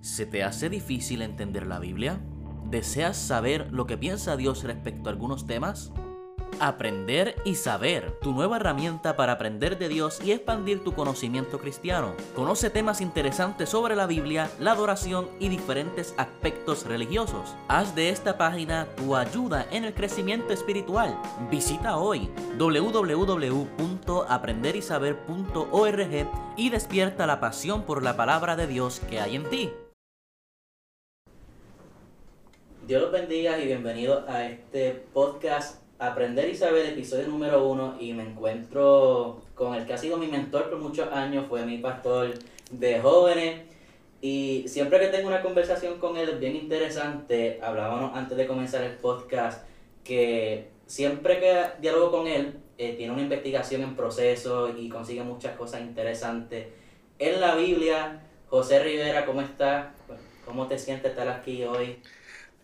¿Se te hace difícil entender la Biblia? ¿Deseas saber lo que piensa Dios respecto a algunos temas? Aprender y saber, tu nueva herramienta para aprender de Dios y expandir tu conocimiento cristiano. Conoce temas interesantes sobre la Biblia, la adoración y diferentes aspectos religiosos. Haz de esta página tu ayuda en el crecimiento espiritual. Visita hoy www.aprenderisaber.org y despierta la pasión por la palabra de Dios que hay en ti. Dios los bendiga y bienvenidos a este podcast Aprender y Saber, episodio número uno, y me encuentro con el que ha sido mi mentor por muchos años, fue mi pastor de jóvenes, y siempre que tengo una conversación con él bien interesante, hablábamos antes de comenzar el podcast, que siempre que dialogo con él, eh, tiene una investigación en proceso y consigue muchas cosas interesantes. En la Biblia, José Rivera, ¿cómo estás? ¿Cómo te sientes estar aquí hoy?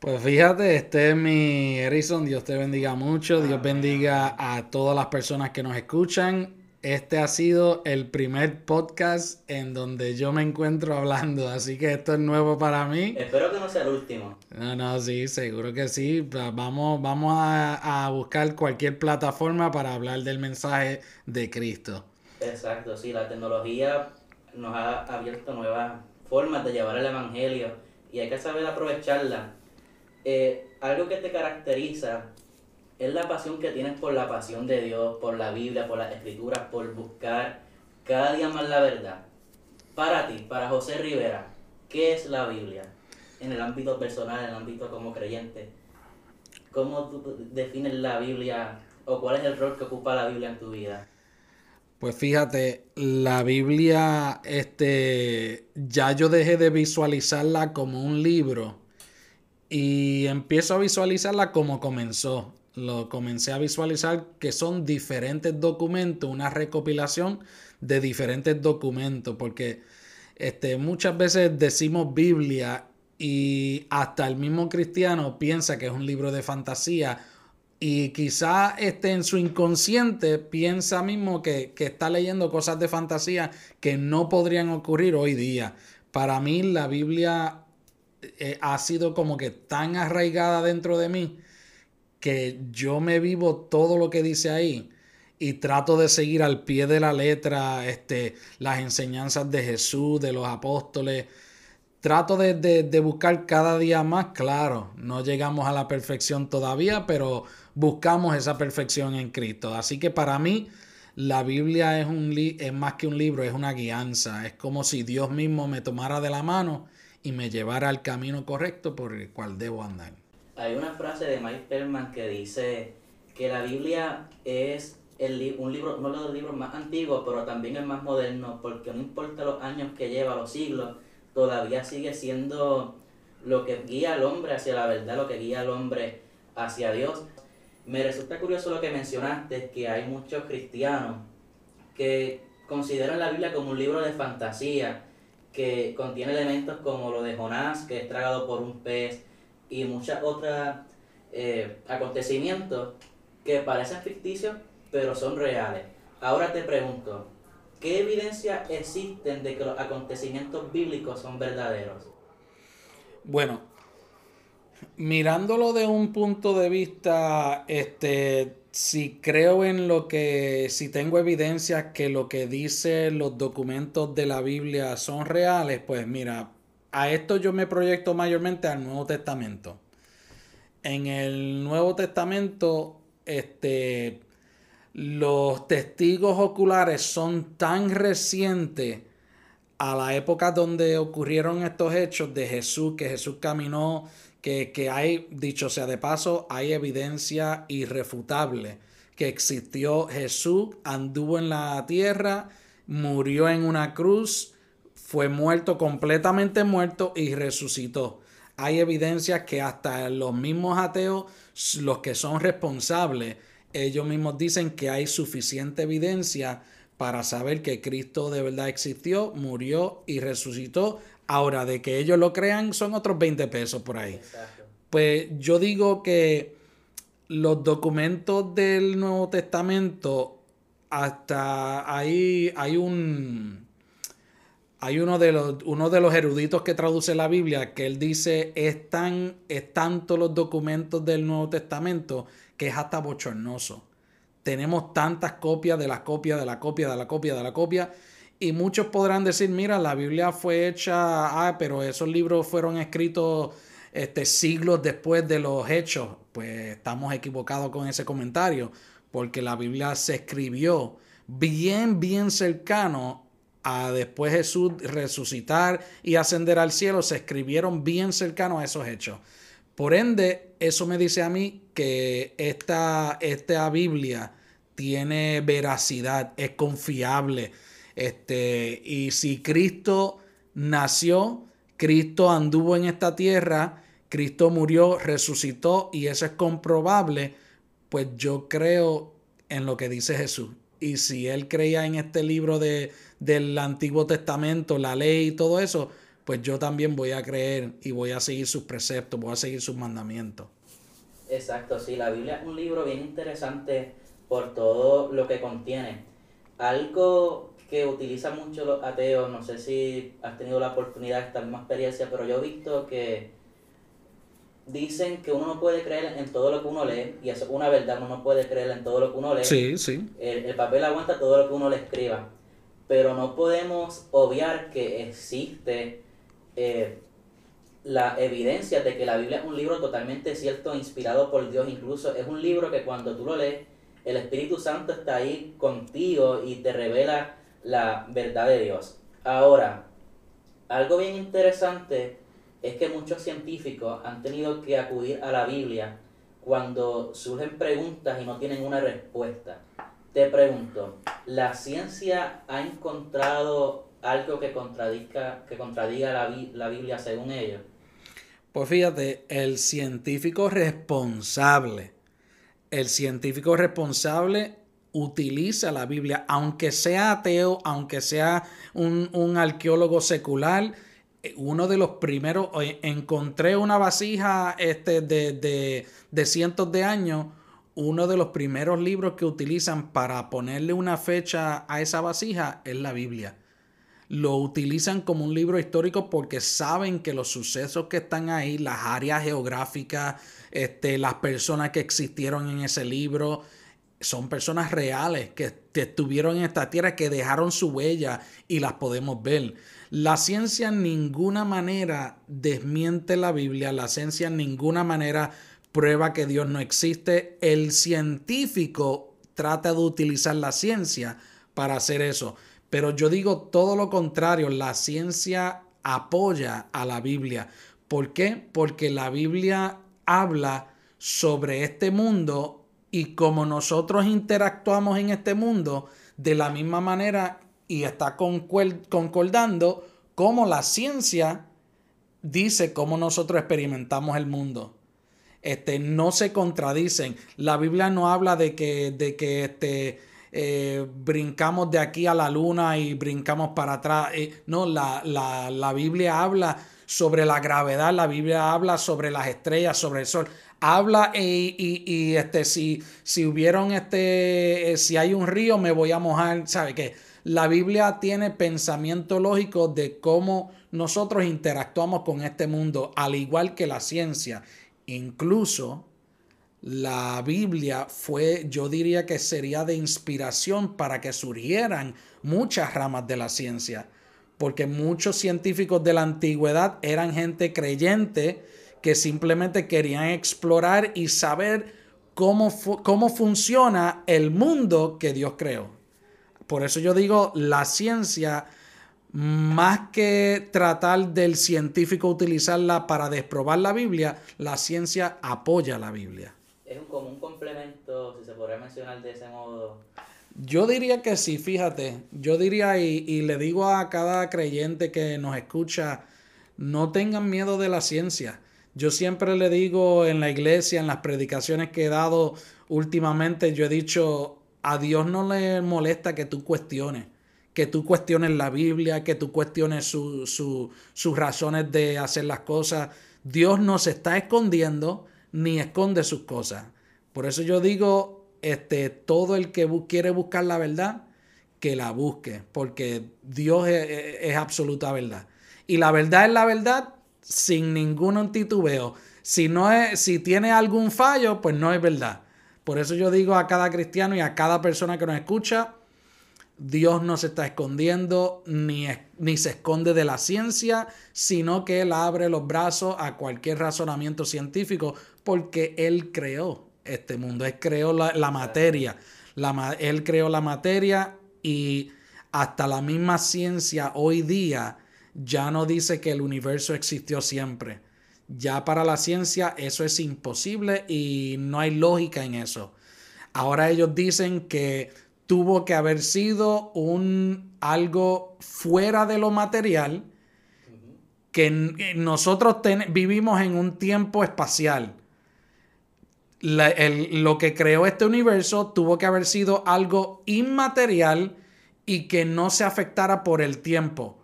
Pues fíjate, este es mi Erison, Dios te bendiga mucho, Dios bendiga a todas las personas que nos escuchan. Este ha sido el primer podcast en donde yo me encuentro hablando, así que esto es nuevo para mí. Espero que no sea el último. No, no, sí, seguro que sí. Vamos, vamos a, a buscar cualquier plataforma para hablar del mensaje de Cristo. Exacto, sí, la tecnología nos ha abierto nuevas formas de llevar el Evangelio y hay que saber aprovecharla eh, algo que te caracteriza es la pasión que tienes por la pasión de Dios, por la Biblia, por las escrituras, por buscar cada día más la verdad. Para ti, para José Rivera, ¿qué es la Biblia? En el ámbito personal, en el ámbito como creyente. ¿Cómo tú defines la Biblia o cuál es el rol que ocupa la Biblia en tu vida? Pues fíjate, la Biblia, este, ya yo dejé de visualizarla como un libro y empiezo a visualizarla como comenzó. Lo comencé a visualizar que son diferentes documentos, una recopilación de diferentes documentos, porque este, muchas veces decimos Biblia y hasta el mismo cristiano piensa que es un libro de fantasía y quizá este, en su inconsciente piensa mismo que, que está leyendo cosas de fantasía que no podrían ocurrir hoy día. Para mí la Biblia eh, ha sido como que tan arraigada dentro de mí que yo me vivo todo lo que dice ahí y trato de seguir al pie de la letra este, las enseñanzas de Jesús, de los apóstoles. Trato de, de, buscar cada día más, claro, no llegamos a la perfección todavía, pero buscamos esa perfección en Cristo. Así que para mí la Biblia es, un es más que un libro, es una guianza. Es como si Dios mismo me tomara de la mano y me llevara al camino correcto por el cual debo andar. Hay una frase de Mike Perlman que dice que la Biblia es el, un libro, uno de los libros más antiguos, pero también el más moderno, porque no importa los años que lleva, los siglos, todavía sigue siendo lo que guía al hombre hacia la verdad, lo que guía al hombre hacia Dios. Me resulta curioso lo que mencionaste, que hay muchos cristianos que consideran la Biblia como un libro de fantasía, que contiene elementos como lo de Jonás, que es tragado por un pez, y muchos otros eh, acontecimientos que parecen ficticios, pero son reales. Ahora te pregunto, ¿qué evidencia existen de que los acontecimientos bíblicos son verdaderos? Bueno, mirándolo de un punto de vista este, si creo en lo que, si tengo evidencia que lo que dicen los documentos de la Biblia son reales, pues mira, a esto yo me proyecto mayormente al Nuevo Testamento. En el Nuevo Testamento, este, los testigos oculares son tan recientes a la época donde ocurrieron estos hechos de Jesús, que Jesús caminó que, hay, dicho sea de paso, hay evidencia irrefutable que existió Jesús, anduvo en la tierra, murió en una cruz, fue muerto, completamente muerto y resucitó. Hay evidencia que hasta los mismos ateos, los que son responsables, ellos mismos dicen que hay suficiente evidencia para saber que Cristo de verdad existió, murió y resucitó, Ahora, de que ellos lo crean, son otros 20 pesos por ahí. Pues yo digo que los documentos del Nuevo Testamento, hasta ahí hay un. hay uno de, los, uno de los eruditos que traduce la Biblia que él dice, es, tan, es tanto los documentos del Nuevo Testamento que es hasta bochornoso. Tenemos tantas copias de la copia, de la copia, de la copia, de la copia. Y muchos podrán decir, mira, la Biblia fue hecha, ah, pero esos libros fueron escritos este, siglos después de los hechos. Pues estamos equivocados con ese comentario, porque la Biblia se escribió bien, bien cercano a después Jesús resucitar y ascender al cielo, se escribieron bien cercanos a esos hechos. Por ende, eso me dice a mí que esta, esta Biblia tiene veracidad, es confiable. Este, y si Cristo nació, Cristo anduvo en esta tierra, Cristo murió, resucitó y eso es comprobable, pues yo creo en lo que dice Jesús. Y si él creía en este libro de, del Antiguo Testamento, la ley y todo eso, pues yo también voy a creer y voy a seguir sus preceptos, voy a seguir sus mandamientos. Exacto, sí, la Biblia es un libro bien interesante por todo lo que contiene. Algo que utilizan mucho los ateos, no sé si has tenido la oportunidad de esta misma experiencia, pero yo he visto que dicen que uno no puede creer en todo lo que uno lee, y eso es una verdad, uno no puede creer en todo lo que uno lee. Sí, sí. El, papel aguanta todo lo que uno le escriba, pero no podemos obviar que existe eh, la evidencia de que la Biblia es un libro totalmente cierto, inspirado por Dios, incluso es un libro que cuando tú lo lees, el Espíritu Santo está ahí contigo y te revela la verdad de Dios. Ahora, algo bien interesante es que muchos científicos han tenido que acudir a la Biblia cuando surgen preguntas y no tienen una respuesta. Te pregunto, ¿la ciencia ha encontrado algo que contradiga, que contradiga la, la Biblia según ellos? Pues fíjate, el científico responsable, el científico responsable utiliza la Biblia, aunque sea ateo, aunque sea un, un arqueólogo secular, uno de los primeros, encontré una vasija este, de, de, cientos de años, uno de los primeros libros que utilizan para ponerle una fecha a esa vasija es la Biblia. Lo utilizan como un libro histórico porque saben que los sucesos que están ahí, las áreas geográficas, este, las personas que existieron en ese libro, son personas reales que, estuvieron en esta tierra, que dejaron su huella y las podemos ver. La ciencia en ninguna manera desmiente la Biblia, la ciencia en ninguna manera prueba que Dios no existe. El científico trata de utilizar la ciencia para hacer eso. Pero yo digo todo lo contrario, la ciencia apoya a la Biblia. ¿Por qué? Porque la Biblia habla sobre este mundo y como nosotros interactuamos en este mundo, de la misma manera y está concordando cómo la ciencia dice cómo nosotros experimentamos el mundo. Este, no se contradicen. La Biblia no habla de que, de que este, eh, brincamos de aquí a la luna y brincamos para atrás. Eh, no, la, la, Biblia habla sobre la gravedad, la Biblia habla sobre las estrellas, sobre el sol. Habla y, y, este, si, si hubieron este, eh, si hay un río, me voy a mojar, ¿sabe qué? La Biblia tiene pensamiento lógico de cómo nosotros interactuamos con este mundo, al igual que la ciencia. Incluso la Biblia fue, yo diría que sería de inspiración para que surgieran muchas ramas de la ciencia, porque muchos científicos de la antigüedad eran gente creyente que simplemente querían explorar y saber cómo, cómo funciona el mundo que Dios creó. Por eso yo digo, la ciencia, más que tratar del científico utilizarla para desprobar la Biblia, la ciencia apoya la Biblia. Es como un complemento, si se podría mencionar de ese modo. Yo diría que sí, fíjate. Yo diría, y, y le digo a cada creyente que nos escucha, no tengan miedo de la ciencia. Yo siempre le digo en la iglesia, en las predicaciones que he dado últimamente, yo he dicho, a Dios no le molesta que tú cuestiones, que tú cuestiones la Biblia, que tú cuestiones sus razones de hacer las cosas. Dios no se está escondiendo ni esconde sus cosas. Por eso yo digo, este, todo el que quiere buscar la verdad, que la busque, porque Dios es, absoluta verdad. Y la verdad es la verdad sin ningún titubeo. Si, no es, si tiene algún fallo, pues no es verdad. Por eso yo digo a cada cristiano y a cada persona que nos escucha, Dios no se está escondiendo ni, ni se esconde de la ciencia, sino que Él abre los brazos a cualquier razonamiento científico porque Él creó este mundo, Él creó la, materia, Él creó la materia y hasta la misma ciencia hoy día ya no dice que el universo existió siempre. Ya para la ciencia eso es imposible y no hay lógica en eso. Ahora ellos dicen que tuvo que haber sido un algo fuera de lo material que nosotros vivimos en un tiempo espacial. lo que creó este universo tuvo que haber sido algo inmaterial y que no se afectara por el tiempo.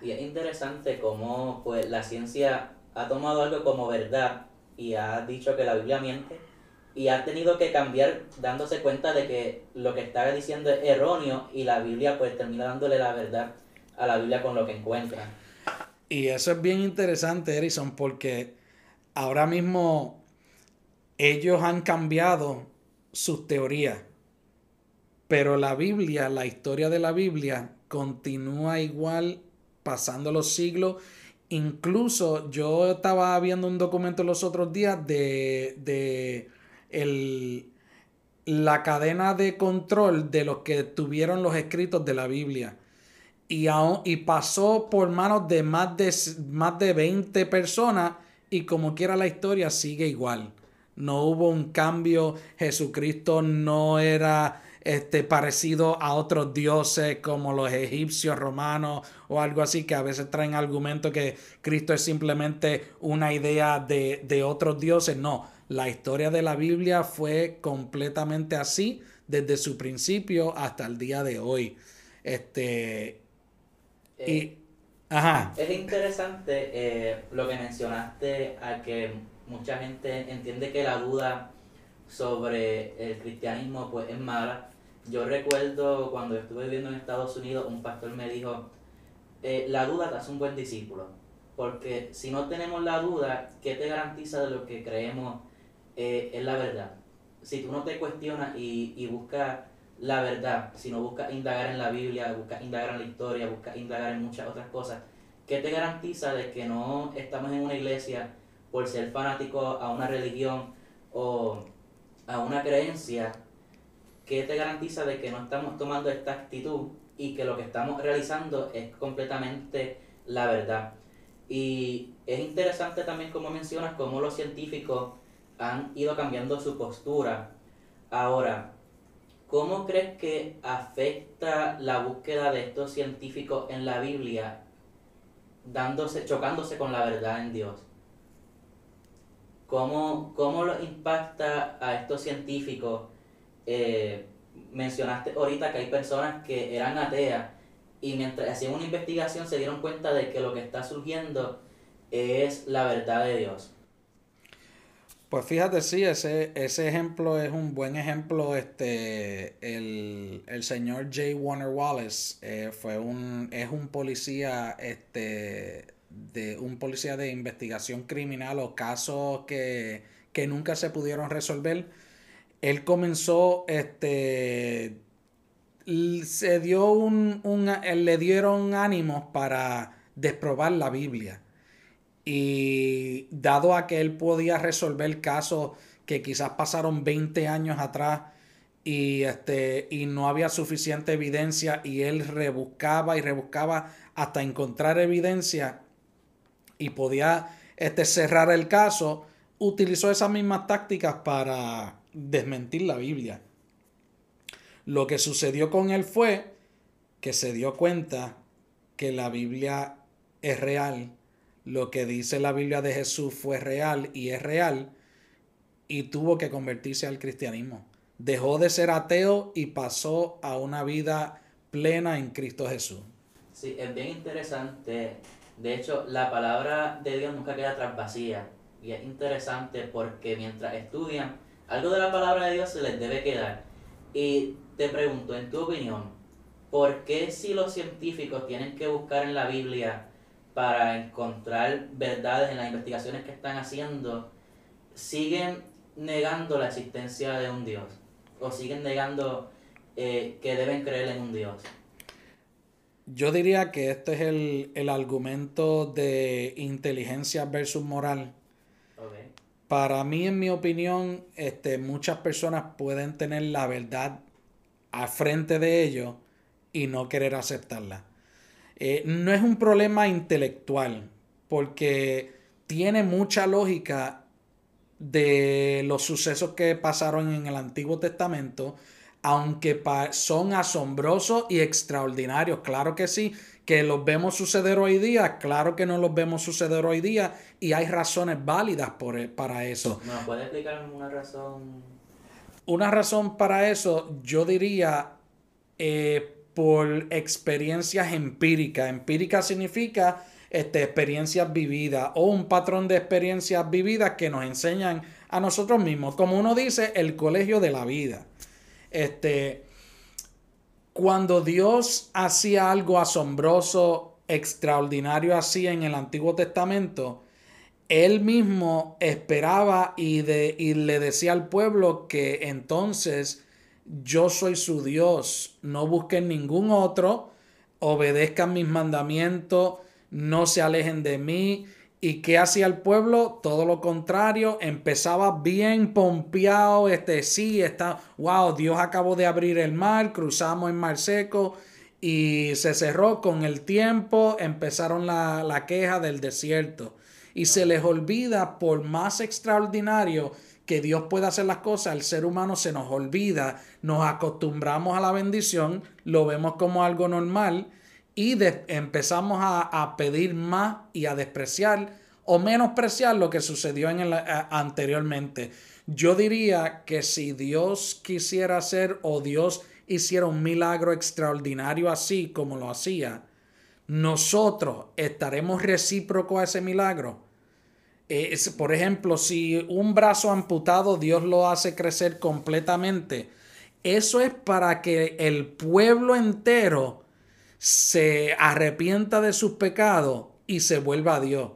Y es interesante cómo pues, la ciencia ha tomado algo como verdad y ha dicho que la Biblia miente y ha tenido que cambiar dándose cuenta de que lo que está diciendo es erróneo y la Biblia pues termina dándole la verdad a la Biblia con lo que encuentra. Y eso es bien interesante, Erison, porque ahora mismo ellos han cambiado sus teorías, pero la Biblia, la historia de la Biblia continúa igual pasando los siglos Incluso yo estaba viendo un documento los otros días de, la cadena de control de los que tuvieron los escritos de la Biblia. Y, y pasó por manos de más, de más de 20 personas y como quiera la historia sigue igual. No hubo un cambio, Jesucristo no era este, parecido a otros dioses como los egipcios, romanos o algo así, que a veces traen argumentos que Cristo es simplemente una idea de, de otros dioses. No, la historia de la Biblia fue completamente así desde su principio hasta el día de hoy. Este, y, eh, ajá. Es interesante eh, lo que mencionaste, a que mucha gente entiende que la duda sobre el cristianismo pues es mala. Yo recuerdo cuando estuve viviendo en Estados Unidos, un pastor me dijo, eh, la duda te hace un buen discípulo, porque si no tenemos la duda, ¿qué te garantiza de lo que creemos eh, es la verdad? Si tú no te cuestionas y, y buscas la verdad, si no buscas indagar en la Biblia, buscas indagar en la historia, buscas indagar en muchas otras cosas, ¿qué te garantiza de que no estamos en una iglesia por ser fanático a una religión o a una creencia, ¿qué te garantiza de que no estamos tomando esta actitud y que lo que estamos realizando es completamente la verdad? Y es interesante también como mencionas cómo los científicos han ido cambiando su postura. Ahora, ¿cómo crees que afecta la búsqueda de estos científicos en la Biblia dándose, chocándose con la verdad en Dios? ¿Cómo, cómo lo impacta a estos científicos? Eh, mencionaste ahorita que hay personas que eran ateas y mientras hacían una investigación se dieron cuenta de que lo que está surgiendo es la verdad de Dios. Pues fíjate, sí, ese, ese ejemplo es un buen ejemplo. Este, el, señor J. Warner Wallace eh, fue un, es un policía este, de un policía de investigación criminal o casos que, nunca se pudieron resolver, él comenzó, este, se dio un, le dieron ánimos para desprobar la Biblia. Y dado a que él podía resolver casos que quizás pasaron 20 años atrás y, este, y no había suficiente evidencia y él rebuscaba y rebuscaba hasta encontrar evidencia, y podía este, cerrar el caso, utilizó esas mismas tácticas para desmentir la Biblia. Lo que sucedió con él fue que se dio cuenta que la Biblia es real, lo que dice la Biblia de Jesús fue real y es real, y tuvo que convertirse al cristianismo. Dejó de ser ateo y pasó a una vida plena en Cristo Jesús. Sí, es bien interesante de hecho, la palabra de Dios nunca queda tras vacía. Y es interesante porque mientras estudian, algo de la palabra de Dios se les debe quedar. Y te pregunto, en tu opinión, ¿por qué si los científicos tienen que buscar en la Biblia para encontrar verdades en las investigaciones que están haciendo, siguen negando la existencia de un Dios? ¿O siguen negando eh, que deben creer en un Dios? Yo diría que este es el, el argumento de inteligencia versus moral. Para mí, en mi opinión, este, muchas personas pueden tener la verdad a frente de ellos y no querer aceptarla. Eh, no es un problema intelectual, porque tiene mucha lógica de los sucesos que pasaron en el Antiguo Testamento, aunque son asombrosos y extraordinarios, claro que sí, que los vemos suceder hoy día, claro que no los vemos suceder hoy día y hay razones válidas por, e, para eso. ¿Me puede explicar una razón? Una razón para eso, yo diría eh, por experiencias empíricas. Empírica significa este, experiencias vividas o un patrón de experiencias vividas que nos enseñan a nosotros mismos. Como uno dice, el colegio de la vida. Este, cuando Dios hacía algo asombroso, extraordinario así en el Antiguo Testamento, él mismo esperaba y, y le decía al pueblo que entonces yo soy su Dios, no busquen ningún otro, obedezcan mis mandamientos, no se alejen de mí ¿Y qué hacía el pueblo? Todo lo contrario, empezaba bien pompeado, este sí, está, wow, Dios acabó de abrir el mar, cruzamos el mar seco y se cerró con el tiempo, empezaron la, la queja del desierto. Y se les olvida, por más extraordinario que Dios pueda hacer las cosas, el ser humano se nos olvida, nos acostumbramos a la bendición, lo vemos como algo normal y empezamos a, pedir más y a despreciar o menospreciar lo que sucedió en el, eh, anteriormente. Yo diría que si Dios quisiera hacer o Dios hiciera un milagro extraordinario así como lo hacía, nosotros estaremos recíprocos a ese milagro. por ejemplo, si un brazo amputado Dios lo hace crecer completamente, eso es para que el pueblo entero se arrepienta de sus pecados y se vuelva a Dios.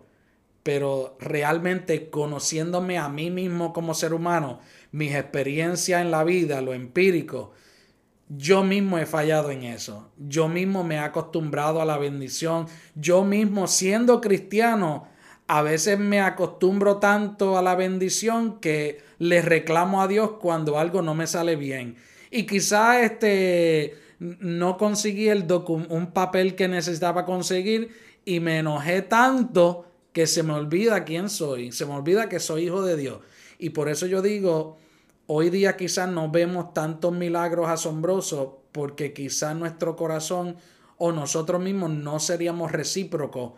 Pero realmente conociéndome a mí mismo como ser humano, mis experiencias en la vida, lo empírico, yo mismo he fallado en eso. Yo mismo me he acostumbrado a la bendición. Yo mismo siendo cristiano, a veces me acostumbro tanto a la bendición que le reclamo a Dios cuando algo no me sale bien. Y quizá este no conseguí el un papel que necesitaba conseguir y me enojé tanto que se me olvida quién soy, se me olvida que soy hijo de Dios. Y por eso yo digo, hoy día quizás no vemos tantos milagros asombrosos porque quizás nuestro corazón o nosotros mismos no seríamos recíprocos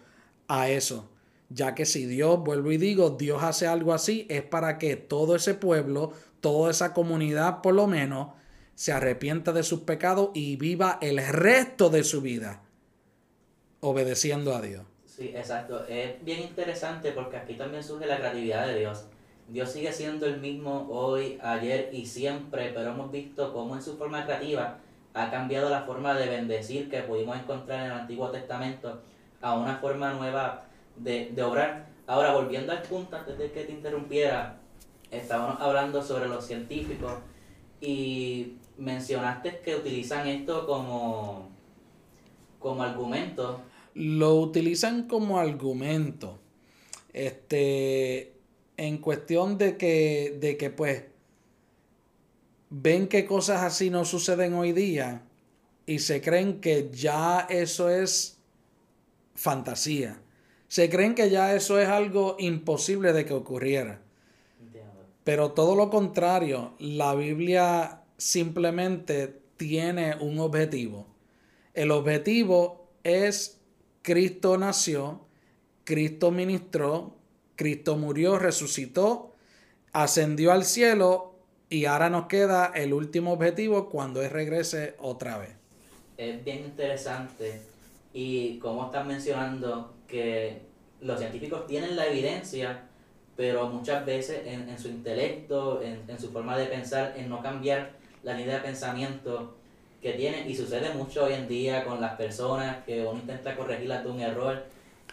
a eso. Ya que si Dios, vuelvo y digo, Dios hace algo así, es para que todo ese pueblo, toda esa comunidad por lo menos, se arrepienta de sus pecados y viva el resto de su vida obedeciendo a Dios. Sí, exacto. Es bien interesante porque aquí también surge la creatividad de Dios. Dios sigue siendo el mismo hoy, ayer y siempre, pero hemos visto cómo en su forma creativa ha cambiado la forma de bendecir que pudimos encontrar en el Antiguo Testamento a una forma nueva de, de obrar. Ahora, volviendo al punto antes de que te interrumpiera, estábamos hablando sobre los científicos y mencionaste que utilizan esto como, como argumento. Lo utilizan como argumento. Este, en cuestión de que, de que pues ven que cosas así no suceden hoy día y se creen que ya eso es fantasía. Se creen que ya eso es algo imposible de que ocurriera. Pero todo lo contrario, la Biblia simplemente tiene un objetivo. El objetivo es Cristo nació, Cristo ministró, Cristo murió, resucitó, ascendió al cielo y ahora nos queda el último objetivo cuando Él regrese otra vez. Es bien interesante y como están mencionando que los científicos tienen la evidencia, pero muchas veces en, su intelecto, en, en, su forma de pensar, en no cambiar la línea de pensamiento que tiene, y sucede mucho hoy en día con las personas que uno intenta corregirlas de un error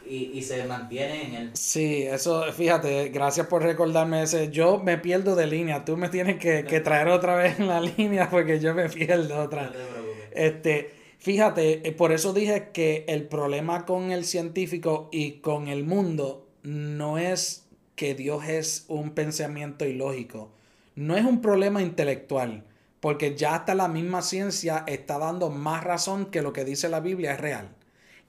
y, y se mantiene en el... Sí, eso, fíjate, gracias por recordarme ese. Yo me pierdo de línea, tú me tienes que, que traer otra vez en la línea porque yo me pierdo otra. No te preocupes. Este, fíjate, eh, por eso dije que el problema con el científico y con el mundo no es que Dios es un pensamiento ilógico, no es un problema intelectual, porque ya hasta la misma ciencia está dando más razón que lo que dice la Biblia es real.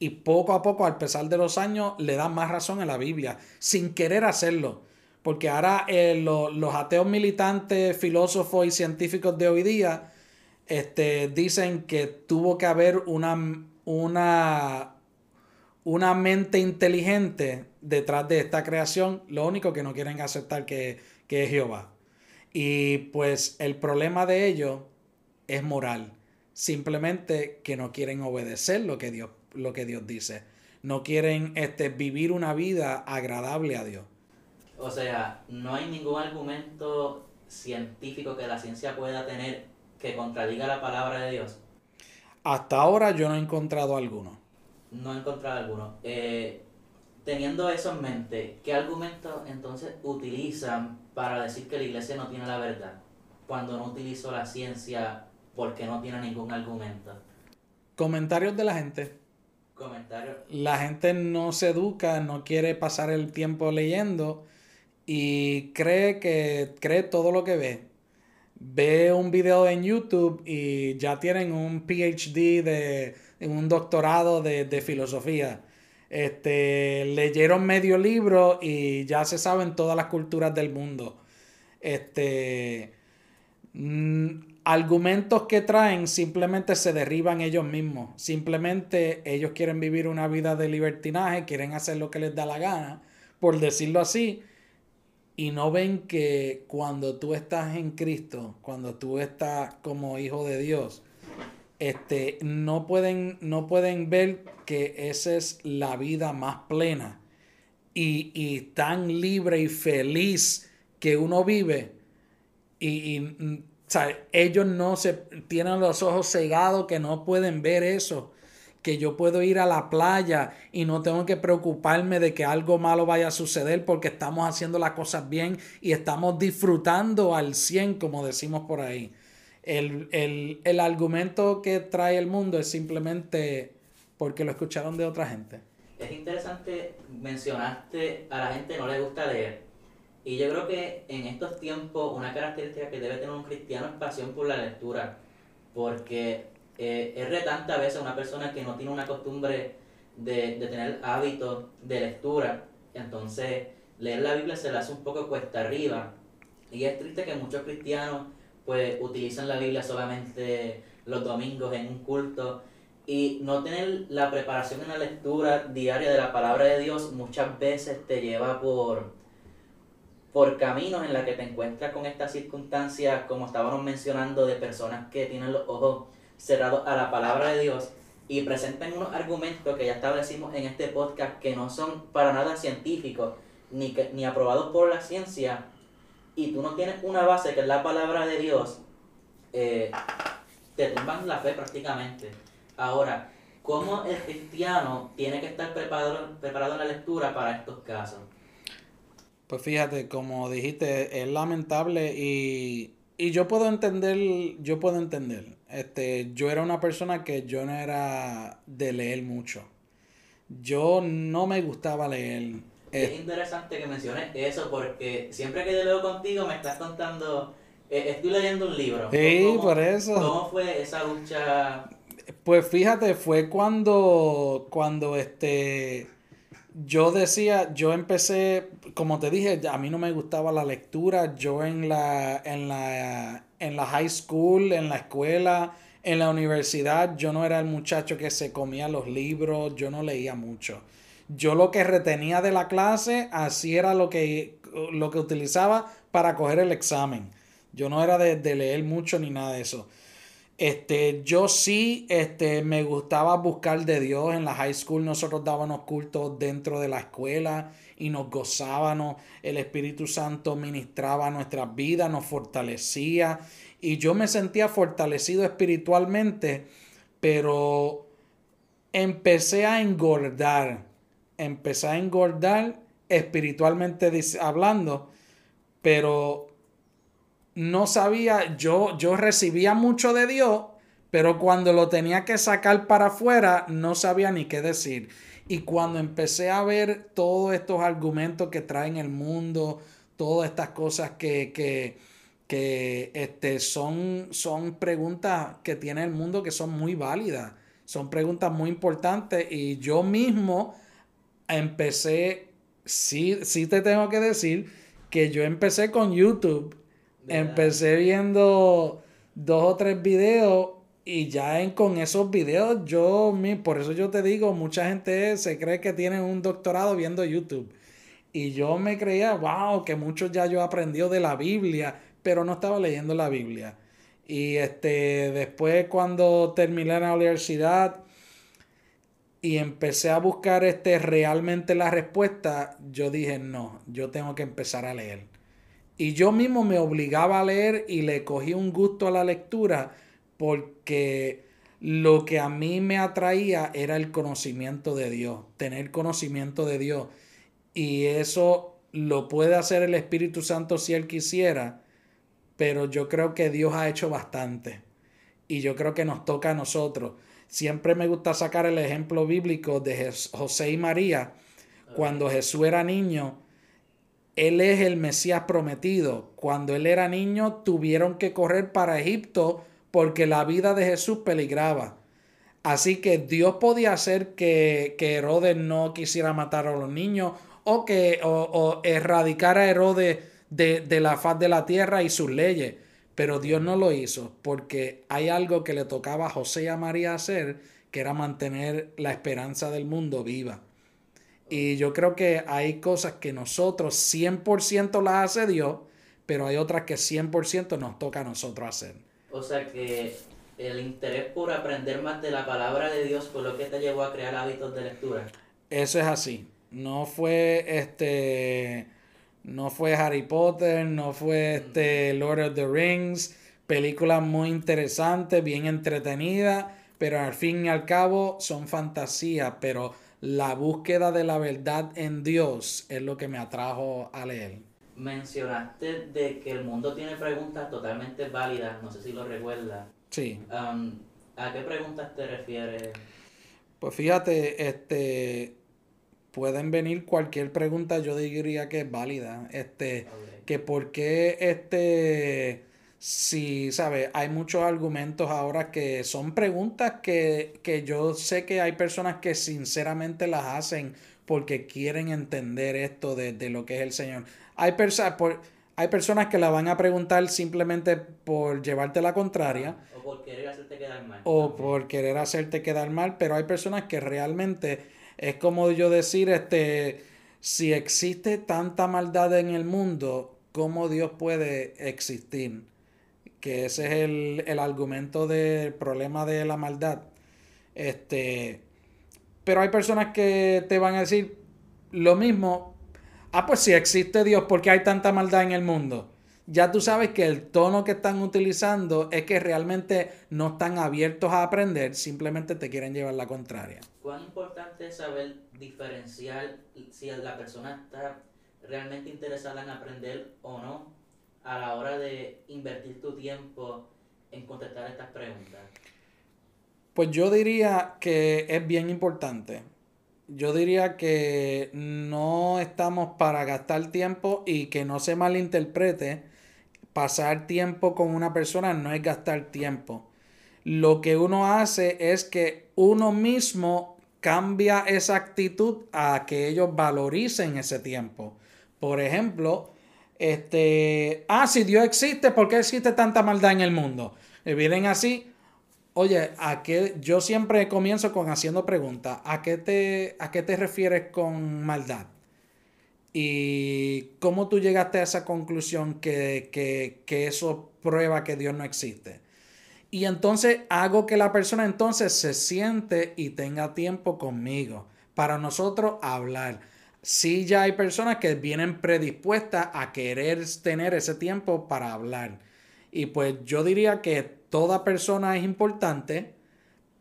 Y poco a poco, al pesar de los años, le dan más razón a la Biblia, sin querer hacerlo. Porque ahora eh, lo- los ateos militantes, filósofos y científicos de hoy día este, dicen que tuvo que haber una, una, una mente inteligente detrás de esta creación. Lo único que no quieren aceptar que, que es Jehová. Y pues el problema de ellos es moral. Simplemente que no quieren obedecer lo que Dios, lo que Dios dice. No quieren este, vivir una vida agradable a Dios. O sea, no hay ningún argumento científico que la ciencia pueda tener que contradiga la palabra de Dios. Hasta ahora yo no he encontrado alguno. No he encontrado alguno. Eh, teniendo eso en mente, ¿qué argumentos entonces utilizan para decir que la iglesia no tiene la verdad? Cuando no utilizó la ciencia porque no tiene ningún argumento. Comentarios de la gente. Comentario. La gente no se educa, no quiere pasar el tiempo leyendo y cree que cree todo lo que ve. Ve un video en YouTube y ya tienen un PhD de un doctorado de, de filosofía. Este, leyeron medio libro y ya se saben todas las culturas del mundo. Este, mm, argumentos que traen simplemente se derriban ellos mismos. Simplemente ellos quieren vivir una vida de libertinaje, quieren hacer lo que les da la gana, por decirlo así, y no ven que cuando tú estás en Cristo, cuando tú estás como hijo de Dios, este, no pueden, no pueden ver que esa es la vida más plena y, y tan libre y feliz que uno vive. Y, mm, ellos no se tienen los ojos cegados que no pueden ver eso. Que yo puedo ir a la playa y no tengo que preocuparme de que algo malo vaya a suceder porque estamos haciendo las cosas bien y estamos disfrutando al 100, como decimos por ahí. El, el, el argumento que trae el mundo es simplemente porque lo escucharon de otra gente. Es interesante, mencionaste a la gente no le gusta leer. Y yo creo que en estos tiempos una característica que debe tener un cristiano es pasión por la lectura. Porque eh, es retante a veces una persona que no tiene una costumbre de, de tener hábitos de lectura. Entonces leer la Biblia se le hace un poco cuesta arriba. Y es triste que muchos cristianos pues utilizan la Biblia solamente los domingos en un culto y no tener la preparación en la lectura diaria de la palabra de Dios muchas veces te lleva por, por caminos en la que te encuentras con estas circunstancias, como estábamos mencionando, de personas que tienen los ojos cerrados a la palabra de Dios y presentan unos argumentos que ya establecimos en este podcast que no son para nada científicos ni, que, ni aprobados por la ciencia y tú no tienes una base que es la palabra de Dios, eh, te tumban la fe prácticamente. Ahora, ¿cómo el cristiano tiene que estar preparado, preparado en la lectura para estos casos? Pues fíjate, como dijiste, es lamentable y, y yo puedo entender, yo puedo entender. Este, yo era una persona que yo no era de leer mucho. Yo no me gustaba leer. Es Eh, interesante que menciones eso porque siempre que yo leo contigo me estás contando, eh, estoy leyendo un libro. Sí, ¿Cómo- por eso. ¿Cómo fue esa lucha? Pues fíjate, fue cuando, cuando este, yo decía, yo empecé, como te dije, a mí no me gustaba la lectura, yo en la, en la, en la high school, en la escuela, en la universidad, yo no era el muchacho que se comía los libros, yo no leía mucho. Yo lo que retenía de la clase, así era lo que, lo que utilizaba para coger el examen. Yo no era de, de leer mucho ni nada de eso. Este, yo sí, este, me gustaba buscar de Dios. En la high school nosotros dábamos cultos dentro de la escuela y nos gozábamos, el Espíritu Santo ministraba nuestras vidas, nos fortalecía. Y yo me sentía fortalecido espiritualmente, pero empecé a engordar, empecé a engordar espiritualmente hablando, pero no sabía, yo, yo recibía mucho de Dios, pero cuando lo tenía que sacar para afuera, no sabía ni qué decir. Y cuando empecé a ver todos estos argumentos que traen el mundo, todas estas cosas que, que, que este, son, son preguntas que tiene el mundo que son muy válidas, son preguntas muy importantes y yo mismo empecé, sí, sí te tengo que decir que yo empecé con YouTube empecé viendo dos o tres videos y ya en, con esos videos yo, por eso yo te digo, mucha gente se cree que tiene un doctorado viendo YouTube. Y yo me creía, wow, que muchos ya yo aprendido de la Biblia, pero no estaba leyendo la Biblia. Y este, después cuando terminé la universidad y empecé a buscar este, realmente la respuesta, yo dije, no, yo tengo que empezar a leer. Y yo mismo me obligaba a leer y le cogí un gusto a la lectura porque lo que a mí me atraía era el conocimiento de Dios, tener conocimiento de Dios. Y eso lo puede hacer el Espíritu Santo si Él quisiera, pero yo creo que Dios ha hecho bastante. Y yo creo que nos toca a nosotros. Siempre me gusta sacar el ejemplo bíblico de José y María. Cuando Jesús era niño, él es el Mesías prometido. Cuando él era niño tuvieron que correr para Egipto porque la vida de Jesús peligraba. Así que Dios podía hacer que, que Herodes no quisiera matar a los niños o que o, erradicara a Herodes de, de la faz de la tierra y sus leyes. Pero Dios no lo hizo porque hay algo que le tocaba a José y a María hacer, que era mantener la esperanza del mundo viva. Y yo creo que hay cosas que nosotros 100% las hace Dios, pero hay otras que 100% nos toca a nosotros hacer. O sea que el interés por aprender más de la palabra de Dios fue lo que te llevó a crear hábitos de lectura. Eso es así. No fue este no fue Harry Potter, no fue este Lord of the Rings, películas muy interesantes, bien entretenidas, pero al fin y al cabo son fantasías, pero la búsqueda de la verdad en Dios es lo que me atrajo a leer. Mencionaste de que el mundo tiene preguntas totalmente válidas, no sé si lo recuerdas. Sí. Um, ¿A qué preguntas te refieres? Pues fíjate, este pueden venir cualquier pregunta, yo diría que es válida. Este, que por qué este Sí, ¿sabes? Hay muchos argumentos ahora que son preguntas que, que yo sé que hay personas que sinceramente las hacen porque quieren entender esto de, lo que es el Señor. Hay, por, hay personas que la van a preguntar simplemente por llevarte la contraria. O por querer hacerte quedar mal. O por querer hacerte quedar mal, pero hay personas que realmente es como yo decir, este, si existe tanta maldad en el mundo, ¿cómo Dios puede existir? Que ese es el, el argumento del problema de la maldad. Este, pero hay personas que te van a decir lo mismo. Ah, pues si existe Dios, ¿por qué hay tanta maldad en el mundo? Ya tú sabes que el tono que están utilizando es que realmente no están abiertos a aprender, simplemente te quieren llevar la contraria. ¿Cuán importante es saber diferenciar si la persona está realmente interesada en aprender o no a la hora de invertir tu tiempo en contestar estas preguntas? Pues yo diría que es bien importante. Yo diría que no estamos para gastar tiempo y que no se malinterprete. Pasar tiempo con una persona no es gastar tiempo. Lo que uno hace es que uno mismo cambia esa actitud a que ellos valoricen ese tiempo. Por ejemplo, este, ah, si Dios existe, ¿por qué existe tanta maldad en el mundo? Y vienen así, oye, ¿a qué? yo siempre comienzo con haciendo preguntas, ¿a qué te, a qué te refieres con maldad? ¿Y cómo tú llegaste a esa conclusión que, que, que eso prueba que Dios no existe? Y entonces hago que la persona entonces se siente y tenga tiempo conmigo para nosotros hablar sí ya hay personas que vienen predispuestas a querer tener ese tiempo para hablar. Y pues yo diría que toda persona es importante,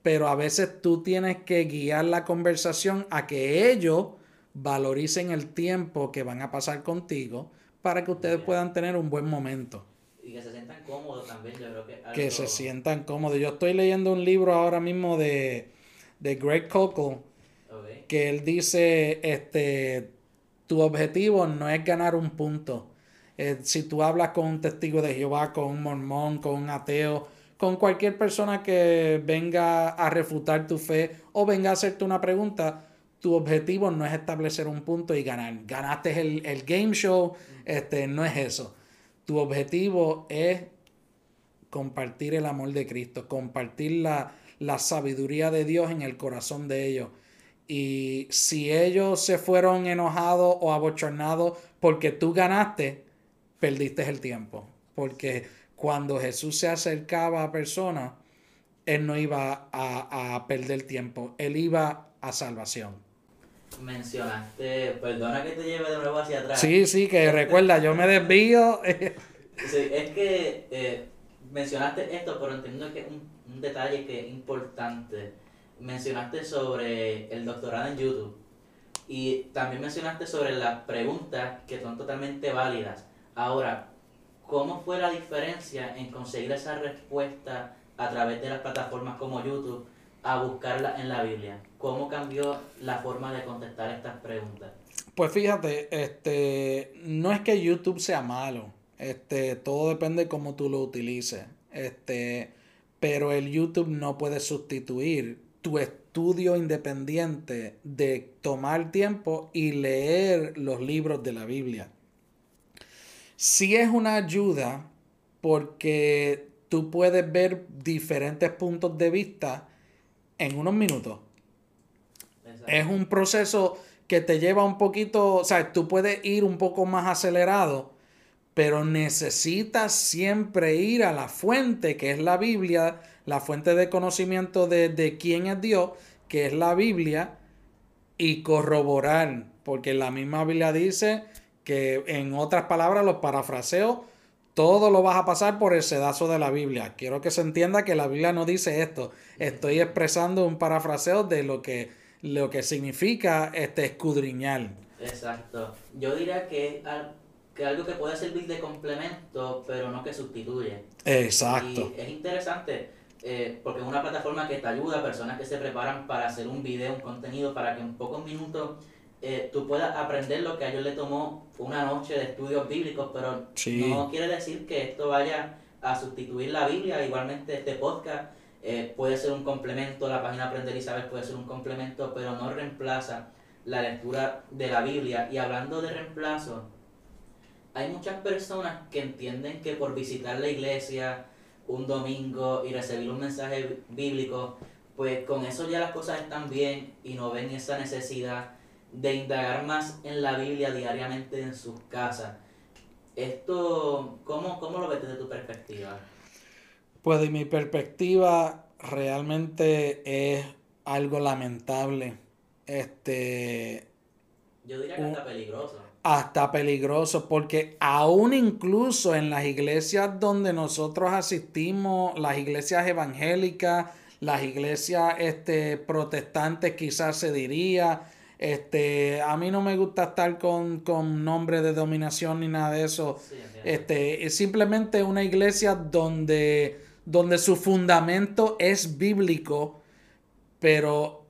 pero a veces tú tienes que guiar la conversación a que ellos valoricen el tiempo que van a pasar contigo para que ustedes puedan tener un buen momento. Y que se sientan cómodos también, yo creo que... Que se sientan cómodos. Yo estoy leyendo un libro ahora mismo de, de Greg Coco, que él dice, este, tu objetivo no es ganar un punto. Eh, si tú hablas con un testigo de Jehová, con un mormón, con un ateo, con cualquier persona que venga a refutar tu fe o venga a hacerte una pregunta, tu objetivo no es establecer un punto y ganar. Ganaste el, el game show, este, no es eso. Tu objetivo es compartir el amor de Cristo, compartir la, la sabiduría de Dios en el corazón de ellos. Y si ellos se fueron enojados o abochornados porque tú ganaste, perdiste el tiempo. Porque cuando Jesús se acercaba a personas, él no iba a, perder tiempo, él iba a salvación. Mencionaste, perdona que te lleve de nuevo hacia atrás. Sí, sí, que recuerda, yo me desvío. sí, es que eh, mencionaste esto, pero entiendo que es un, un detalle que es importante. Mencionaste sobre el doctorado en YouTube y también mencionaste sobre las preguntas que son totalmente válidas. Ahora, ¿Cómo fue la diferencia en conseguir esa respuesta a través de las plataformas como YouTube a buscarla en la Biblia? ¿Cómo cambió la forma de contestar estas preguntas? Pues fíjate, este, no es que YouTube sea malo, este, todo depende de cómo tú lo utilices, este, pero el YouTube no puede sustituir tu estudio independiente de tomar tiempo y leer los libros de la Biblia sí es una ayuda porque tú puedes ver diferentes puntos de vista en unos minutos. Es un proceso que te lleva un poquito, o sea, tú puedes ir un poco más acelerado, pero necesitas siempre ir a la fuente, que es la Biblia, la fuente de conocimiento de, de quién es Dios, que es la Biblia, y corroborar, porque la misma Biblia dice que en otras palabras los parafraseos, todo lo vas a pasar por el sedazo de la Biblia. Quiero que se entienda que la Biblia no dice esto. Estoy expresando un parafraseo de lo que, lo que significa este escudriñar. Exacto. Yo diría que, que algo que puede servir de complemento, pero no que sustituye. Exacto. Y es interesante. Eh, porque es una plataforma que te ayuda a personas que se preparan para hacer un video, un contenido, para que en pocos minutos eh, tú puedas aprender lo que a ellos le tomó una noche de estudios bíblicos, pero no quiere decir que esto vaya a sustituir la Biblia. Igualmente este podcast eh, puede ser un complemento, la página Aprender y Saber puede ser un complemento, pero no reemplaza la lectura de la Biblia. Y hablando de reemplazo, hay muchas personas que entienden que por visitar la iglesia un domingo y recibir un mensaje bíblico, pues con eso ya las cosas están bien y no ven esa necesidad de indagar más en la Biblia diariamente en sus casas. Esto, ¿cómo, cómo lo ves desde tu perspectiva? Pues de mi perspectiva realmente es algo lamentable. Este. Yo diría que hasta peligroso. Hasta peligroso, porque aún incluso en las iglesias donde nosotros asistimos, las iglesias evangélicas, las iglesias este, protestantes quizás se diría, este, a mí no me gusta estar con, con nombre de dominación ni nada de eso. este, es simplemente una iglesia donde, donde su fundamento es bíblico, pero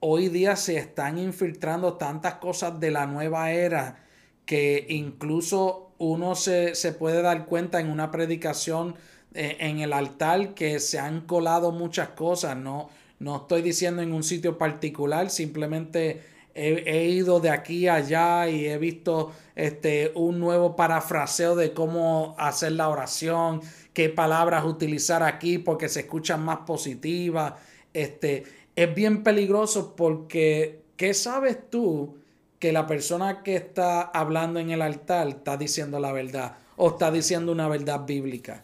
hoy día se están infiltrando tantas cosas de la nueva era que incluso uno se, se puede dar cuenta en una predicación eh, en el altar que se han colado muchas cosas, no, no estoy diciendo en un sitio particular, simplemente He, ido de aquí a allá y he visto este, un nuevo parafraseo de cómo hacer la oración, qué palabras utilizar aquí porque se escuchan más positivas. Este, es bien peligroso porque, ¿qué sabes tú que la persona que está hablando en el altar está diciendo la verdad o está diciendo una verdad bíblica?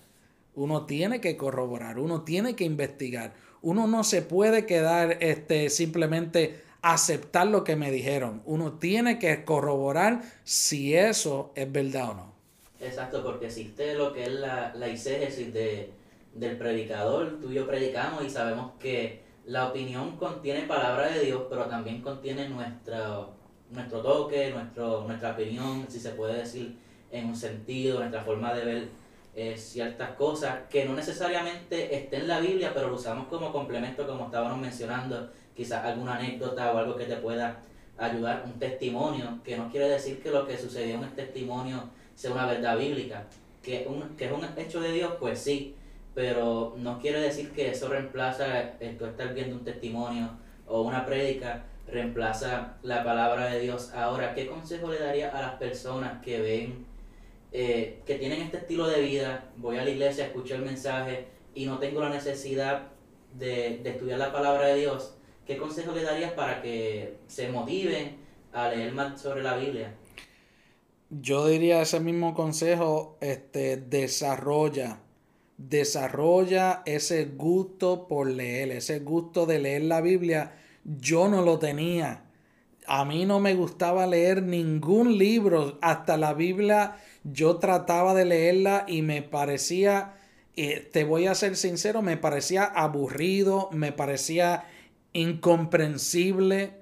Uno tiene que corroborar, uno tiene que investigar. Uno no se puede quedar este, simplemente aceptar lo que me dijeron. Uno tiene que corroborar si eso es verdad o no. Exacto, porque existe lo que es la, la exégesis de, del predicador. Tú y yo predicamos y sabemos que la opinión contiene palabra de Dios, pero también contiene nuestro, nuestro toque, nuestro, nuestra opinión, si se puede decir en un sentido, nuestra forma de ver eh, ciertas cosas que no necesariamente estén en la Biblia, pero lo usamos como complemento, como estábamos mencionando, quizás alguna anécdota o algo que te pueda ayudar, un testimonio, que no quiere decir que lo que sucedió en el testimonio sea una verdad bíblica, que, un, que es un hecho de Dios, pues sí, pero no quiere decir que eso reemplaza el tú estar viendo un testimonio o una prédica, reemplaza la palabra de Dios. Ahora, ¿qué consejo le daría a las personas que ven, eh, que tienen este estilo de vida? Voy a la iglesia, escucho el mensaje y no tengo la necesidad de, de estudiar la palabra de Dios ¿qué consejo le darías para que se motiven a leer más sobre la Biblia? Yo diría ese mismo consejo, este, desarrolla, desarrolla ese gusto por leer, ese gusto de leer la Biblia. Yo no lo tenía. A mí no me gustaba leer ningún libro, hasta la Biblia yo trataba de leerla y me parecía, eh, te voy a ser sincero, me parecía aburrido, me parecía incomprensible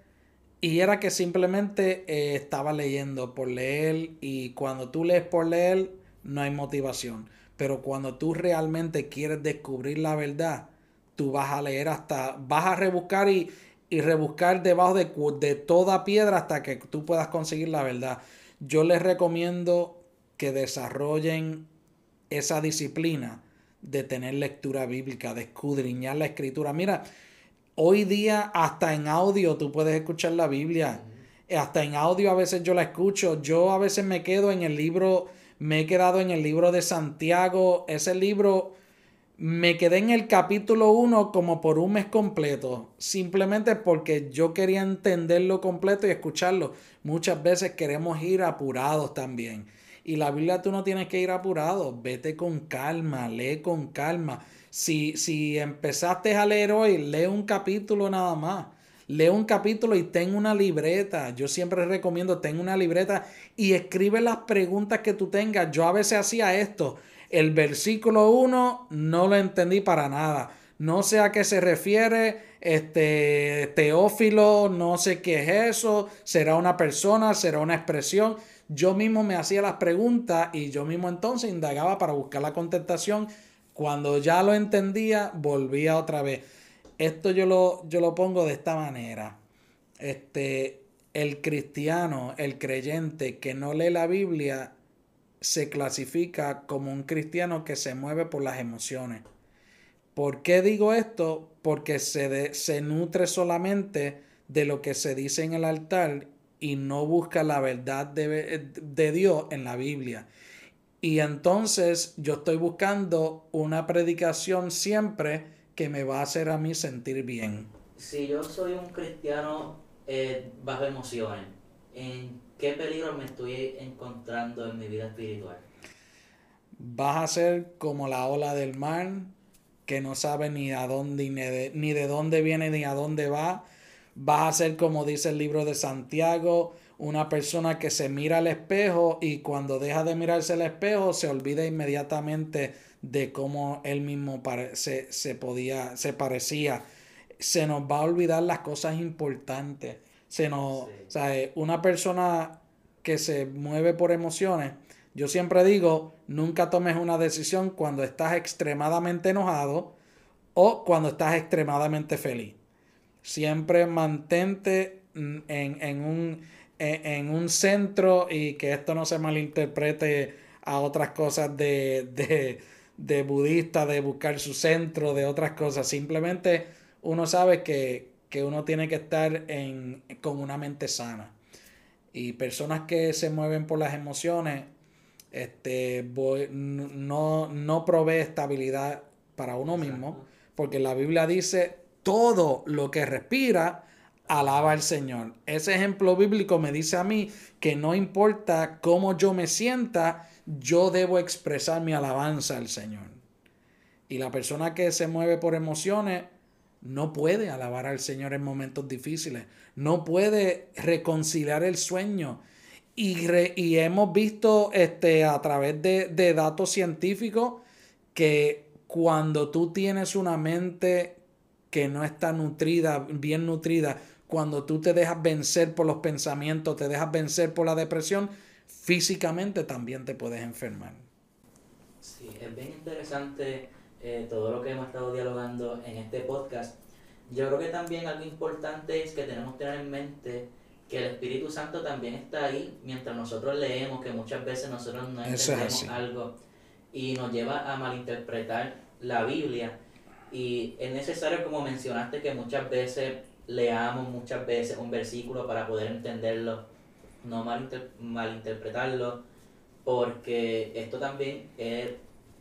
y era que simplemente eh, estaba leyendo por leer y cuando tú lees por leer no hay motivación. Pero cuando tú realmente quieres descubrir la verdad, tú vas a leer hasta, vas a rebuscar y, y rebuscar debajo de, de toda piedra hasta que tú puedas conseguir la verdad. Yo les recomiendo que desarrollen esa disciplina de tener lectura bíblica, de escudriñar la escritura. Mira, Hoy día hasta en audio tú puedes escuchar la Biblia. Hasta en audio a veces yo la escucho. Yo a veces me quedo en el libro, me he quedado en el libro de Santiago. Ese libro me quedé en el capítulo 1 como por un mes completo. Simplemente porque yo quería entenderlo completo y escucharlo. Muchas veces queremos ir apurados también. Y la Biblia tú no tienes que ir apurado. Vete con calma, lee con calma si, si empezaste a leer hoy, lee un capítulo nada más. Lee un capítulo y ten una libreta. Yo siempre recomiendo, ten una libreta y escribe las preguntas que tú tengas. Yo a veces hacía esto. El versículo 1 no lo entendí para nada. No sé a qué se refiere, este teófilo, no sé qué es eso, será una persona, será una expresión. Yo mismo me hacía las preguntas y yo mismo entonces indagaba para buscar la contestación cuando ya lo entendía, volvía otra vez. Esto yo lo, yo lo pongo de esta manera. Este, el cristiano, el creyente que no lee la Biblia, se clasifica como un cristiano que se mueve por las emociones. ¿Por qué digo esto? Porque se, se nutre solamente de lo que se dice en el altar y no busca la verdad de, de Dios en la Biblia. Y entonces yo estoy buscando una predicación siempre que me va a hacer a mí sentir bien. Si yo soy un cristiano eh, bajo emociones, ¿en qué peligro me estoy encontrando en mi vida espiritual? Vas a ser como la ola del mar que no sabe ni a dónde ni de, ni de dónde viene ni a dónde va. Vas a ser como dice el libro de Santiago, una persona que se mira al espejo y cuando deja de mirarse al espejo se olvida inmediatamente de cómo él mismo se, se podía, se parecía. Se nos va a olvidar las cosas importantes. Se nos, o sea, una persona que se mueve por emociones, yo siempre digo, nunca tomes una decisión cuando estás extremadamente enojado o cuando estás extremadamente feliz. Siempre mantente en, en un en, un centro y que esto no se malinterprete a otras cosas de, de, de budista, de buscar su centro, de otras cosas. Simplemente uno sabe que, uno tiene que estar en, con una mente sana. Y personas que se mueven por las emociones, este, no, no provee estabilidad para uno mismo, porque la Biblia dice, todo lo que respira, alaba al Señor. Ese ejemplo bíblico me dice a mí que no importa cómo yo me sienta, yo debo expresar mi alabanza al Señor. Y la persona que se mueve por emociones no puede alabar al Señor en momentos difíciles, no puede reconciliar el sueño. Y, y hemos visto este, a través de, de datos científicos que cuando tú tienes una mente que no está nutrida, bien nutrida, cuando tú te dejas vencer por los pensamientos, te dejas vencer por la depresión, físicamente también te puedes enfermar. Sí, es bien interesante eh, todo lo que hemos estado dialogando en este podcast. Yo creo que también algo importante es que tenemos que tener en mente que el Espíritu Santo también está ahí mientras nosotros leemos, que muchas veces nosotros no entendemos algo y nos lleva a malinterpretar la Biblia. Y es necesario, como mencionaste, que muchas veces leamos muchas veces un versículo para poder entenderlo, no malinterpretarlo, porque esto también es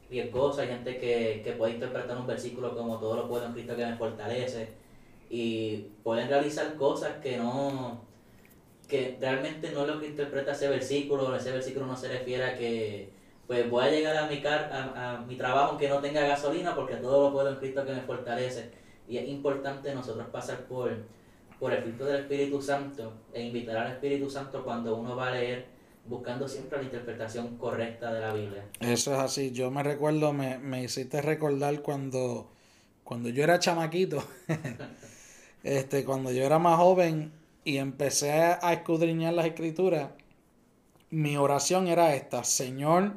riesgoso. Hay gente que, que puede interpretar un versículo como todo lo puedo en Cristo que me fortalece y pueden realizar cosas que no que realmente no es lo que interpreta ese versículo, ese versículo no se refiere a que pues voy a llegar a mi, car a, a mi trabajo aunque no tenga gasolina porque todo lo puedo en Cristo que me fortalece. Y es importante nosotros pasar por, por el filtro del Espíritu Santo e invitar al Espíritu Santo cuando uno va a leer buscando siempre la interpretación correcta de la Biblia. Eso es así. Yo me recuerdo, me, me hiciste recordar cuando, cuando yo era chamaquito, este, cuando yo era más joven y empecé a escudriñar las escrituras, mi oración era esta, Señor,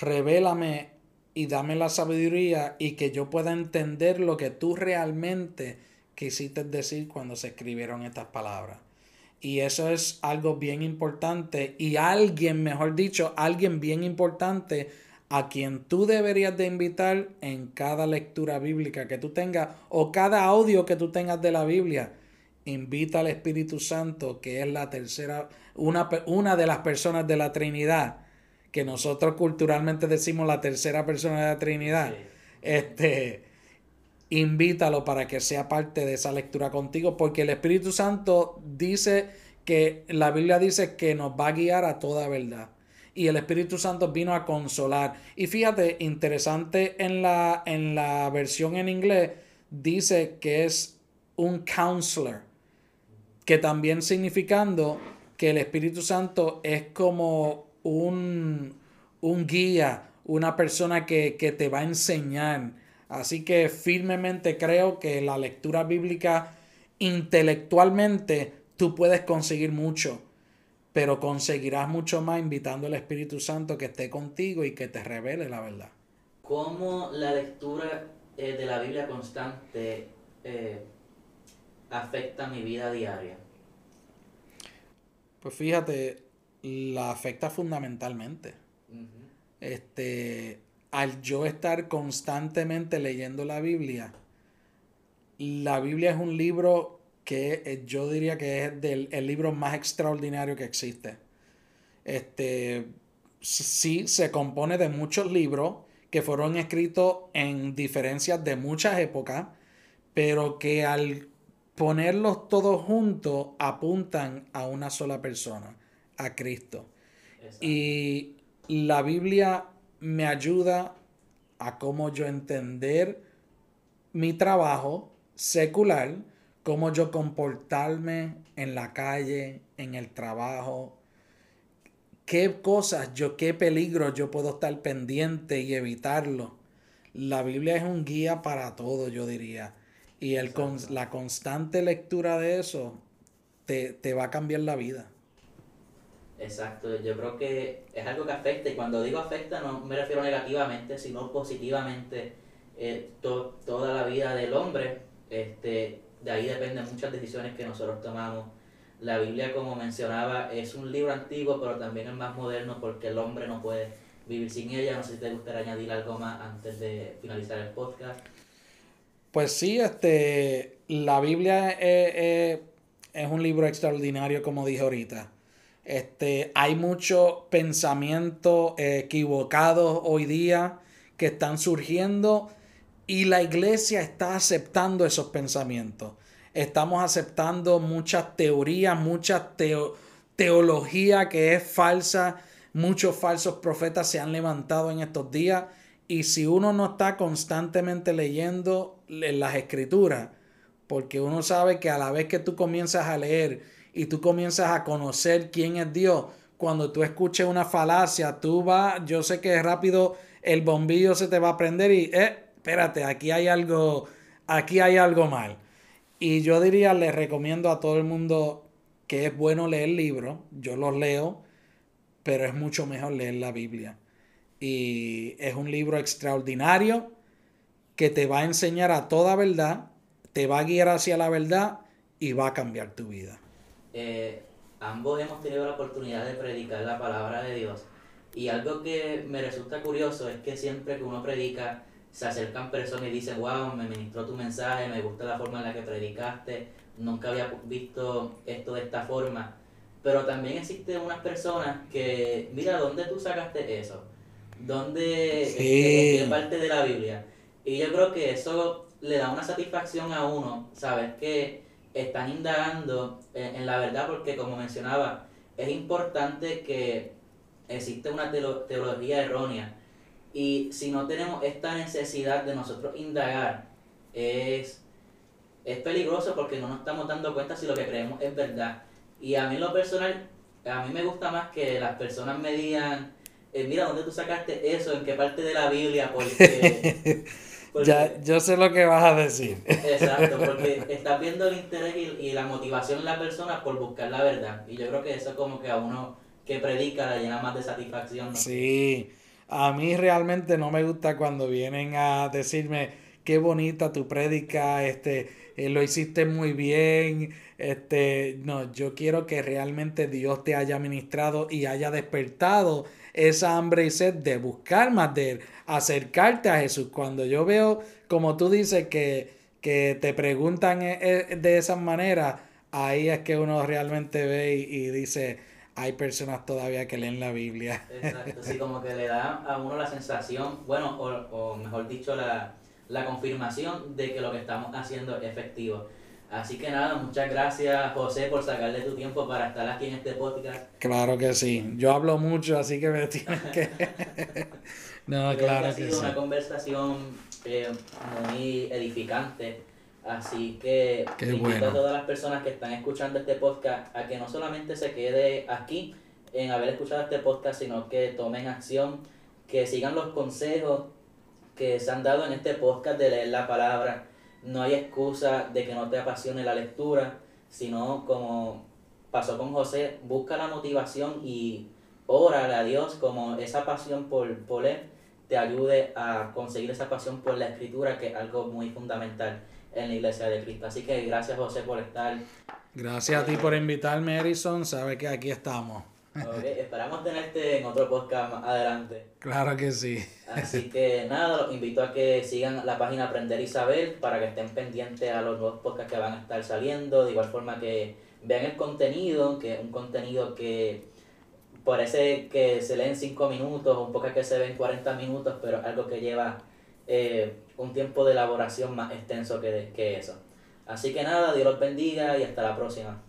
revélame y dame la sabiduría y que yo pueda entender lo que tú realmente quisiste decir cuando se escribieron estas palabras. Y eso es algo bien importante y alguien, mejor dicho, alguien bien importante a quien tú deberías de invitar en cada lectura bíblica que tú tengas o cada audio que tú tengas de la Biblia. Invita al Espíritu Santo, que es la tercera, una, una de las personas de la Trinidad, que nosotros culturalmente decimos la tercera persona de la Trinidad. Este, invítalo para que sea parte de esa lectura contigo, porque el Espíritu Santo dice que la Biblia dice que nos va a guiar a toda verdad. Y el Espíritu Santo vino a consolar. Y fíjate, interesante en la, en la versión en inglés, dice que es un counselor, que también significando que el Espíritu Santo es como un, un guía, una persona que, que te va a enseñar Así que firmemente creo que la lectura bíblica intelectualmente tú puedes conseguir mucho, pero conseguirás mucho más invitando al Espíritu Santo que esté contigo y que te revele la verdad. ¿Cómo la lectura eh, de la Biblia constante eh, afecta mi vida diaria? Pues fíjate, la afecta fundamentalmente. Este, al yo estar constantemente leyendo la Biblia, la Biblia es un libro que eh, yo diría que es del, el libro más extraordinario que existe. Este, sí, se compone de muchos libros que fueron escritos en diferencias de muchas épocas, pero que al ponerlos todos juntos apuntan a una sola persona, a Cristo. Y la Biblia me ayuda a cómo yo entender mi trabajo secular, cómo yo comportarme en la calle, en el trabajo, qué cosas yo, qué peligros yo puedo estar pendiente y evitarlo. La Biblia es un guía para todo, yo diría. Y el, la constante lectura de eso te, te va a cambiar la vida. Exacto, yo creo que es algo que afecta, y cuando digo afecta no me refiero negativamente, sino positivamente eh, toda la vida del hombre. Este, de ahí dependen muchas decisiones que nosotros tomamos. La Biblia, como mencionaba, es un libro antiguo, pero también es más moderno porque el hombre no puede vivir sin ella. No sé si te gustaría añadir algo más antes de finalizar el podcast. Pues sí, este, la Biblia es, es un libro extraordinario, como dije ahorita. Este, hay muchos pensamientos equivocados hoy día que están surgiendo y la iglesia está aceptando esos pensamientos. Estamos aceptando muchas teorías, mucha teología que es falsa. Muchos falsos profetas se han levantado en estos días y si uno no está constantemente leyendo en las escrituras, porque uno sabe que a la vez que tú comienzas a leer y tú comienzas a conocer quién es Dios, cuando tú escuches una falacia, tú vas, yo sé que rápido el bombillo se te va a prender y, eh, espérate, aquí hay algo, aquí hay algo mal. Y yo diría, le recomiendo a todo el mundo que es bueno leer libros, yo los leo, pero es mucho mejor leer la Biblia. Y es un libro extraordinario que te va a enseñar a toda verdad, te va a guiar hacia la verdad y va a cambiar tu vida. Eh, ambos hemos tenido la oportunidad de predicar la palabra de Dios. Y algo que me resulta curioso es que siempre que uno predica, se acercan personas y dicen, wow, me ministró tu mensaje, me gusta la forma en la que predicaste, nunca había visto esto de esta forma. Pero también existen unas personas que, mira, ¿dónde tú sacaste eso? ¿Dónde, sí. qué parte de la Biblia? Y yo creo que eso le da una satisfacción a uno, saber que están indagando en, la verdad, porque como mencionaba, es importante que existe una teología errónea. Y si no tenemos esta necesidad de nosotros indagar, es, es peligroso porque no nos estamos dando cuenta si lo que creemos es verdad. Y a mí lo personal, a mí me gusta más que las personas me digan, eh, mira, ¿dónde tú sacaste eso? ¿En qué parte de la Biblia? Porque ya, yo sé lo que vas a decir. Exacto, porque estás viendo el interés y, la motivación en la persona por buscar la verdad. Y yo creo que eso como que a uno que predica le llena más de satisfacción. Sí, a mí realmente no me gusta cuando vienen a decirme qué bonita tu prédica, este, eh, lo hiciste muy bien, este, no, yo quiero que realmente Dios te haya ministrado y haya despertado esa hambre y sed de buscar más de acercarte a Jesús. Cuando yo veo, como tú dices, que, que te preguntan e, e, de esa manera, ahí es que uno realmente ve y, dice, hay personas todavía que leen la Biblia. Exacto, sí, como que le da a uno la sensación, bueno, o, o mejor dicho, la, la confirmación de que lo que estamos haciendo es efectivo. Así que nada, muchas gracias José por sacarle tu tiempo para estar aquí en este podcast. Claro que sí, yo hablo mucho, así que me tienes que... no, claro que, ha sido una conversación eh, muy edificante, así que invito a todas las personas que están escuchando este podcast a que no solamente se quede aquí en haber escuchado este podcast, sino que tomen acción, que sigan los consejos que se han dado en este podcast de leer la palabra no hay excusa de que no te apasione la lectura, sino como pasó con José, busca la motivación y órale a Dios como esa pasión por, por Él te ayude a conseguir esa pasión por la escritura, que es algo muy fundamental en la iglesia de Cristo. Así que gracias José por estar. Gracias a ti por invitarme, Erison. Sabe que aquí estamos. Okay, esperamos tenerte en otro podcast más adelante. Claro que sí. Así que nada, los invito a que sigan la página Aprender y Saber para que estén pendientes a los nuevos podcasts que van a estar saliendo. De igual forma que vean el contenido, que es un contenido que parece que se lee en 5 minutos, un podcast que se ve en 40 minutos, pero algo que lleva eh, un tiempo de elaboración más extenso que, que eso. Así que nada, Dios los bendiga y hasta la próxima.